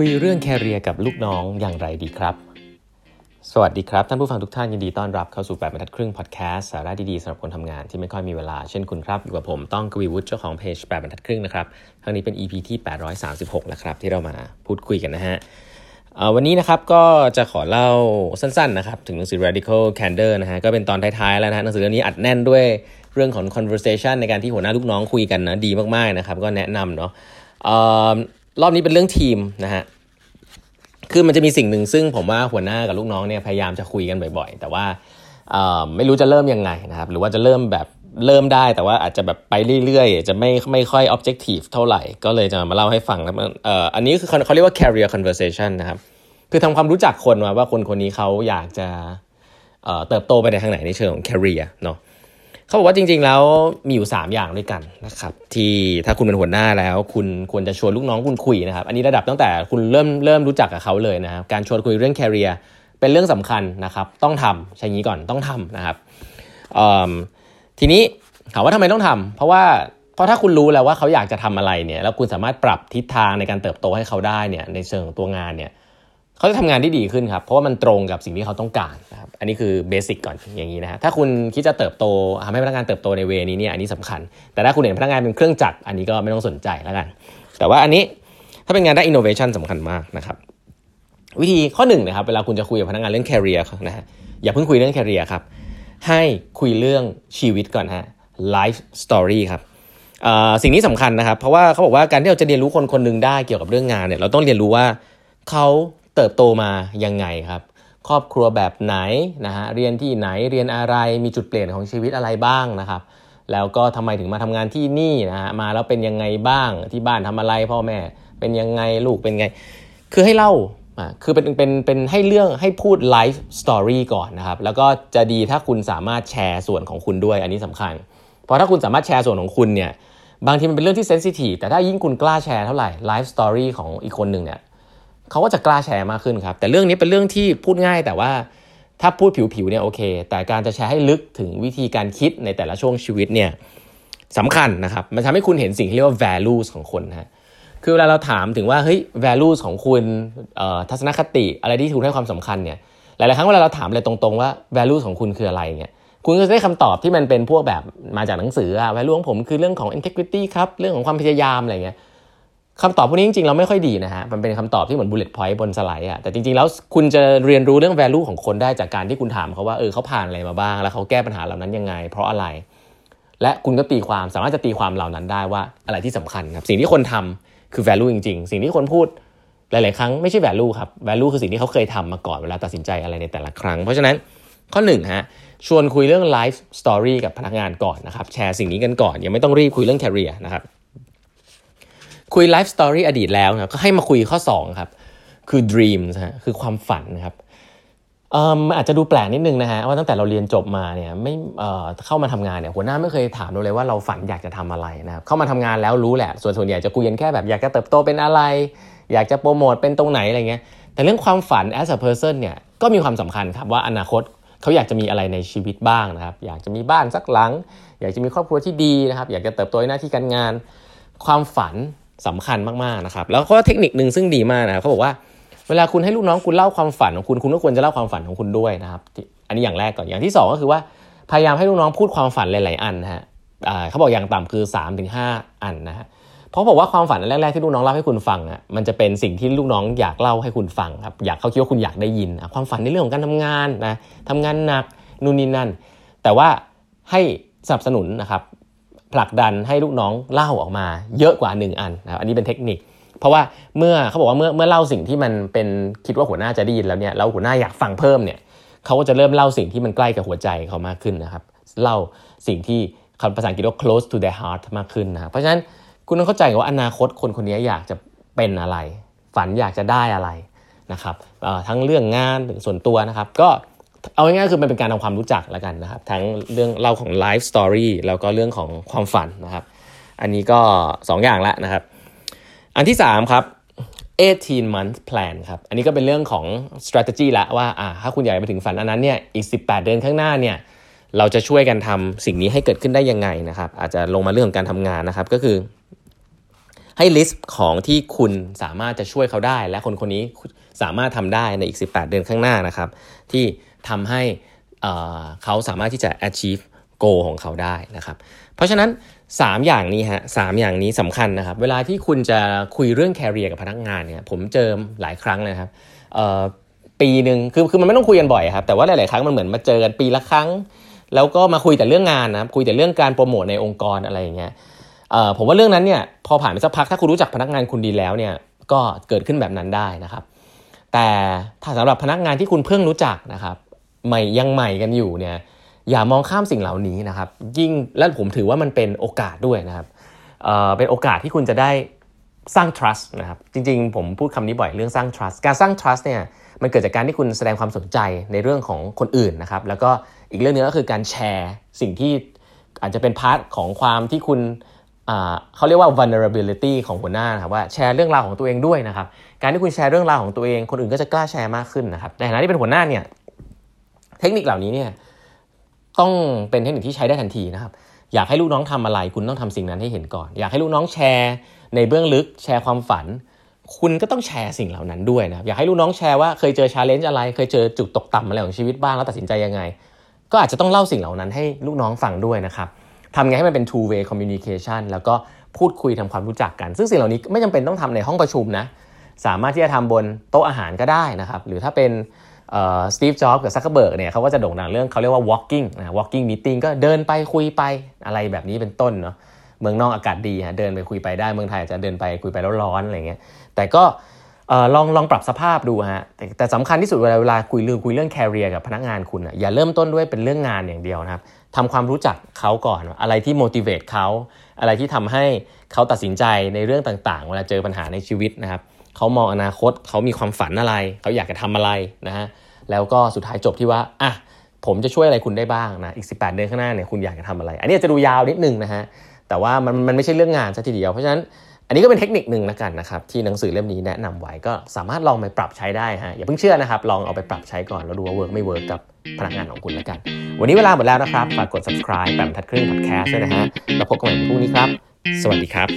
คุยเรื่องแคเรียกับลูกน้องอย่างไรดีครับ สวัสดีครับ ท่านผู้ฟังทุกท่านยินดีต้อนรับเข้าสู่8บรรทัดครึ่งพอดแคสต์สาระดีๆสำหรับคนทำงานที่ไม่ค่อยมีเวลาเช่นคุณครับ อยู่กับผมต้องกวีวุฒิเจ้าของเพจ8บรรทัดครึ่งนะครับครั้งนี้เป็น EP ที่ 836 แล้วครับที่เรามาพูดคุยกันนะฮะวันนี้นะครับก็จะขอเล่าสั้นๆนะครับถึงหนังสือ Radical Candor นะฮะก็เป็นตอนท้ายๆแล้วนะหนังสือเล่มนี้อัดแน่นด้วยเรื่องของ conversation ในการที่หัวหน้าลูกน้องคุยกันนะดีมากๆนะครับก็แนะนำเนาะ รอบนี้เป็นเรื่องทีมนะฮะคือมันจะมีสิ่งหนึ่งซึ่งผมว่าหัวหน้ากับลูกน้องเนี่ยพยายามจะคุยกันบ่อย ๆ แต่ว่าไม่รู้จะเริ่มยังไงนะครับ หรือว่าจะเริ่มแบบเริ่มได้แต่ว่าอาจจะแบบไปเรื่อยๆ จะไม่ไม่ค่อย objective เท่าไหร่ ก็เลยจะมาเล่าให้ฟังนะอันนี้คือเขาเรียกว่า career conversation นะครับ คือทำความรู้จักคนมาว่าคนคนนี้เขาอยากจะเติบโตไปในทางไหนในเชิงของ career เนาะ เขาบอกว่าจริง ๆ แล้วมีอยู่ 3 อย่างด้วยกันนะครับ ที่ถ้าคุณเป็นหัวหน้าแล้วคุณควรจะชวนลูกน้องคุณคุยนะครับ อันนี้ระดับตั้งแต่คุณเริ่มเริ่มรู้จักกับเขาเลยนะครับการชวนคุยเรื่องแคริเอร์เป็นเรื่องสำคัญนะครับ ต้องทำใช่งี้ก่อนต้องทำนะครับทีนี้ถามว่าทำไมต้องทำเพราะว่าเพราะถ้าคุณรู้แล้วว่าเขาอยากจะทำอะไรเนี่ยแล้วคุณสามารถปรับทิศทางในการเติบโตให้เขาได้เนี่ยในเชิงตัวงานเนี่ย เขาจะทำงานได้ดีขึ้นครับ เพราะว่ามันตรงกับสิ่งที่เขาต้องการนะครับอันนี้คือเบสิกก่อนอย่างนี้นะฮะถ้าคุณคิดจะเติบโตทำให้พนักงานเติบโตใน way นี้เนี่ยอันนี้สำคัญ แต่ถ้าคุณเห็นพนักงานเป็นเครื่องจักรอันนี้ก็ไม่ต้องสนใจแล้วกัน แต่ว่าอันนี้ถ้าเป็นงานด้านอินโนเวชันสำคัญมากนะครับวิธีข้อหนึ่งนะครับเวลาคุณจะคุยกับพนักงานเรื่อง career นะฮะอย่าเพิ่งคุยเรื่อง career ครับให้คุยเรื่องชีวิตก่อนฮะ life story ครับสิ่งนี้สำคัญนะครับ เพราะว่าเขาบอกว่าการที่เราจะเรียนรู้คนคนหนึ่งได้เกี่ยวกับเรื่องงานเนี่ยเราต้องเรียนรู้ว่าเขา เติบโตมายังไงครับ ครอบครัวแบบไหนนะฮะเรียนที่ไหนเรียนอะไรมีจุดเปลี่ยนของชีวิตอะไรบ้างนะครับ แล้วก็ทำไมถึงมาทำงานที่นี่นะฮะมาแล้วเป็นยังไงบ้างที่บ้านทำอะไรพ่อแม่ เป็นยังไงลูกเป็นไง คือให้เล่าอ่าคือเป็นเป็นเป็นให้เรื่องให้พูด life story ก่อนนะครับ แล้วก็จะดีถ้าคุณสามารถแชร์ส่วนของคุณด้วยอันนี้สำคัญ เพราะถ้าคุณสามารถแชร์ส่วนของคุณเนี่ยบางทีมันเป็นเรื่องที่ sensitive แต่ถ้ายิ่งคุณกล้าแชร์เท่าไหร่ life story ของอีกคนหนึ่งเนี่ย เขาก็จะกล้าแชร์มากขึ้นครับ แต่เรื่องนี้เป็นเรื่องที่พูดง่ายแต่ว่าถ้าพูดผิวๆเนี่ยโอเค แต่การจะแชร์ให้ลึกถึงวิธีการคิดในแต่ละช่วงชีวิตเนี่ยสำคัญนะครับมันทำให้คุณเห็นสิ่งที่เรียกว่า values ของคนฮะคือเวลาเราถามถึงว่าเฮ้ย values ของคุณทัศนคติอะไรที่คุณให้ความสำคัญเนี่ยหลายๆครั้งเวลาเราถามอะไรตรงๆว่า values ของคุณคืออะไรเนี่ยคุณก็จะได้คำตอบที่มันเป็นพวกแบบมาจากหนังสืออะ value ของผมคือเรื่องของ integrity ครับเรื่องของความพยายามอะไรเงี้ย คำตอบพวกนี้จริงๆ เราไม่ค่อยดีนะฮะ มันเป็นคำตอบที่เหมือน bullet point บนสไลด์อะแต่จริงๆ แล้วคุณจะเรียนรู้เรื่อง value ของคนได้จากการที่คุณถามเขาว่าเออเขาผ่านอะไรมาบ้าง แล้วเขาแก้ปัญหาเหล่านั้นยังไง เพราะอะไร และคุณก็ตีความสามารถจะตีความเหล่านั้นได้ว่าอะไรที่สำคัญครับสิ่งที่คนทำคือ value จริง ๆ สิ่งที่คนพูดหลายๆ ครั้งไม่ใช่ value ครับ value คือสิ่งที่เขาเคยทำมาก่อนเวลาตัดสินใจอะไรในแต่ละครั้ง เพราะฉะนั้นข้อหนึ่งฮะชวนคุยเรื่อง life story กับพนักงานก่อนนะครับแชร์สิ่งนี้กันก่อนยังไม่ต้องรีบคุยเรื่อง career นะครับ คุย life story อดีตแล้วนะก็ให้มาคุยข้อ 2 ครับ คือ dreams ฮะคือความฝันครับเอ่ออาจจะดูแปลกนิดนึงนะฮะว่าตั้งแต่เราเรียนจบมาเนี่ยไม่เอ่อเข้ามาทำงานเนี่ยหัวหน้าไม่เคยถามเราเลยว่าเราฝันอยากจะทำอะไรนะครับเข้ามาทำงานแล้วรู้แหละ ส่วนส่วนใหญ่จะคุยกันแค่แบบอยากจะเติบโตเป็นอะไร อยากจะโปรโมทเป็นตรงไหนอะไรเงี้ยแต่เรื่องความฝัน as a person เนี่ยก็มีความสำคัญครับว่าอนาคตเขาอยากจะมีอะไรในชีวิตบ้างนะครับอยากจะมีบ้านสักหลัง อยากจะมีครอบครัวที่ดีนะครับอยากจะเติบโตในหน้าที่การงาน ความฝัน สำคัญมากๆนะครับ แล้วก็เทคนิคหนึ่งซึ่งดีมากนะครับเขาบอกว่าเวลาคุณให้ลูกน้องคุณเล่าความฝันของคุณคุณก็ควรจะเล่าความฝันของคุณด้วยนะครับ อันนี้อย่างแรกก่อนอย่างที่ 2 ก็คือว่าพยายามให้ลูกน้องพูดความฝันหลาย ๆ อันนะฮะเขาบอกอย่างต่ำคือ3าถึงหอันนะฮะเพราะบอกว่าความฝันแรก ๆ ที่ลูกน้องเล่าให้คุณฟังอะมันจะเป็นสิ่งที่ลูกน้องอยากเล่าให้คุณฟังครับอยากเขาคิดว่าคุณอยากได้ยิน ความฝันในเรื่องของการทำงานนะทำงานหนักนู่นนี่นั่น แต่ว่าให้สนับสนุนนะครับ ผลักดันให้ลูกน้องเล่าออกมาเยอะกว่า 1 อันนะครับอันนี้เป็นเทคนิค เพราะว่าเมื่อเขาบอกว่าเมื่อเมื่อเล่าสิ่งที่มันเป็นคิดว่าหัวหน้าจะได้ยินแล้วเนี่ยแล้วหัวหน้าอยากฟังเพิ่มเนี่ยเขาก็จะเริ่มเล่าสิ่งที่มันใกล้กับหัวใจเขามากขึ้นนะครับเล่าสิ่งที่คำภาษาอังกฤษว่า close to their heart มากขึ้นนะเพราะฉะนั้นคุณต้องเข้าใจว่าอนาคตคนคนนี้อยากจะเป็นอะไร ฝันอยากจะได้อะไรนะครับทั้งเรื่องงานถึงส่วนตัวนะครับ ก็ เอาง่ายๆคือมันเป็นการทำความรู้จักแล้วกันนะครับ ทั้งเรื่องเล่าของไลฟ์สตอรี่แล้วก็เรื่องของความฝันนะครับ อันนี้ก็ 2ออย่างล้วนะครับ อันที่ 3 ครับ 18 month plan ครับ อันนี้ก็เป็นเรื่องของ strategy ละว่าอ่าถ้าคุณอยากไปถึงฝันอันนั้นเนี่ยอีก 18 เดือนข้างหน้าเนี่ยเราจะช่วยกันทำสิ่งนี้ให้เกิดขึ้นได้ยังไงนะครับ อาจจะลงมาเรื่องของการทำงานนะครับ ก็คือให้ list ของที่คุณสามารถจะช่วยเขาได้ และคนคนนี้สามารถทำได้ในอีก 18 เดือนข้างหน้านะครับ ที่ ทำให้เขาสามารถที่จะ achieve goal ของเขาได้นะครับ เพราะฉะนั้น 3 อย่างนี้ฮะสามอย่างนี้สำคัญนะครับ เวลาที่คุณจะคุยเรื่อง career กับพนักงานเนี่ยผมเจอหลายครั้งนะครับปีหนึ่งคือคือมันไม่ต้องคุยกันบ่อยครับ แต่ว่าหลาย ๆ ครั้งมันเหมือนมาเจอกันปีละครั้ง แล้วก็มาคุยแต่เรื่องงานนะคุยแต่เรื่องการโปรโมทในองค์กรอะไรอย่างเงี้ยผมว่าเรื่องนั้นเนี่ยพอผ่านไปสักพักถ้าคุณรู้จักพนักงานคุณดีแล้วเนี่ยก็เกิดขึ้นแบบนั้นได้นะครับ แต่ถ้าสำหรับพนักงานที่คุณเพิ่งรู้จักนะครับ ใหม่ยังใหม่กันอยู่เนี่ยอย่ามองข้ามสิ่งเหล่านี้นะครับ ยิ่งและผมถือว่ามันเป็นโอกาสด้วยนะครับเเป็นโอกาสที่คุณจะได้สร้าง trust นะครับ จริงๆ ผมพูดคำนี้บ่อยเรื่องสร้าง trust การสร้าง trust เนี่ยมันเกิดจากการที่คุณแสดงความสนใจในเรื่องของคนอื่นนะครับ แล้วก็อีกเรื่องนึงก็คือการแชร์สิ่งที่อาจจะเป็น part ของความที่คุณเขาเรียกว่า vulnerability ของหัวหน้านะครับว่าแชร์เรื่องราวของตัวเองด้วยนะครับ การที่คุณแชร์เรื่องราวของตัวเอง คนอื่นก็จะกล้าแชร์มากขึ้นนะครับในฐานะที่เป็นหัวหน้าเนี่ย เทคนิคเหล่านี้เนี่ยต้องเป็นเทคนิคที่ใช้ได้ทันทีนะครับ อยากให้ลูกน้องทำอะไร คุณต้องทำสิ่งนั้นให้เห็นก่อน อยากให้ลูกน้องแชร์ ในเบื้องลึกแชร์ความฝัน คุณก็ต้องแชร์สิ่งเหล่านั้นด้วยนะครับอยากให้ลูกน้องแชร์ว่าเคยเจอ challenge อะไร เคยเจอจุดตกต่ำอะไรของชีวิตบ้างแล้วตัดสินใจยังไง ก็อาจจะต้องเล่าสิ่งเหล่านั้นให้ลูกน้องฟังด้วยนะครับทำไงให้มันเป็น two way communication แล้วก็พูดคุยทำความรู้จักกัน ซึ่งสิ่งเหล่านี้ไม่จำเป็นต้องทำในห้องประชุมนะสามารถที่จะทำบนโต๊ะอาหารก็ได้นะครับ หรือถ้าเป็น สตีฟจ็อบส์กับซักเคอร์เบิร์กเนี่ยเขาก็จะโด่งดังเรื่องเขาเรียกว่า walking นะ walking meeting ก็เดินไปคุยไปอะไรแบบนี้เป็นต้นเนาะเมืองนอกอากาศดีฮะเดินไปคุยไปได้เมืองไทยอาจจะเดินไปคุยไปแล้วร้อนอะไรเงี้ยแต่ก็ลองลองปรับสภาพดูฮะแต่แต่สำคัญที่สุดเวลาเวลาคุยเรื่องคุยเรื่อง career กับพนักงานคุณอะอย่าเริ่มต้นด้วยเป็นเรื่องงานอย่างเดียวนะครับทำความรู้จักเขาก่อน อะไรที่ motivate เขาอะไรที่ทำให้เขาตัดสินใจในเรื่องต่างๆ เวลาเจอปัญหาในชีวิตนะครับ เขามองอนาคต เขามีความฝันอะไร เขาอยากจะทำอะไรนะฮะแล้วก็สุดท้ายจบที่ว่าอะผมจะช่วยอะไรคุณได้บ้างนะอีก 18 เดือนข้างหน้าเนี่ยคุณอยากจะทำอะไร อันนี้จะดูยาวนิดนึงนะฮะแต่ว่ามันมันไม่ใช่เรื่องงานซะทีเดียวเพราะฉะนั้นอันนี้ก็เป็นเทคนิคหนึ่งนะกันนะครับที่หนังสือเล่มนี้แนะนำไว้ก็สามารถลองไปปรับใช้ได้ฮะอย่าเพิ่งเชื่อนะครับ ลองเอาไปปรับใช้ก่อนแล้วดูว่า work ไม่ work กับพนักงานของคุณแล้วกัน วันนี้เวลาหมดแล้วนะครับฝากกด subscribe แบบทัดครึ่ง podcast ด้วยนะฮะแล้วพบกันใหม่พรุ่งนี้ครับ สวัสดีครับ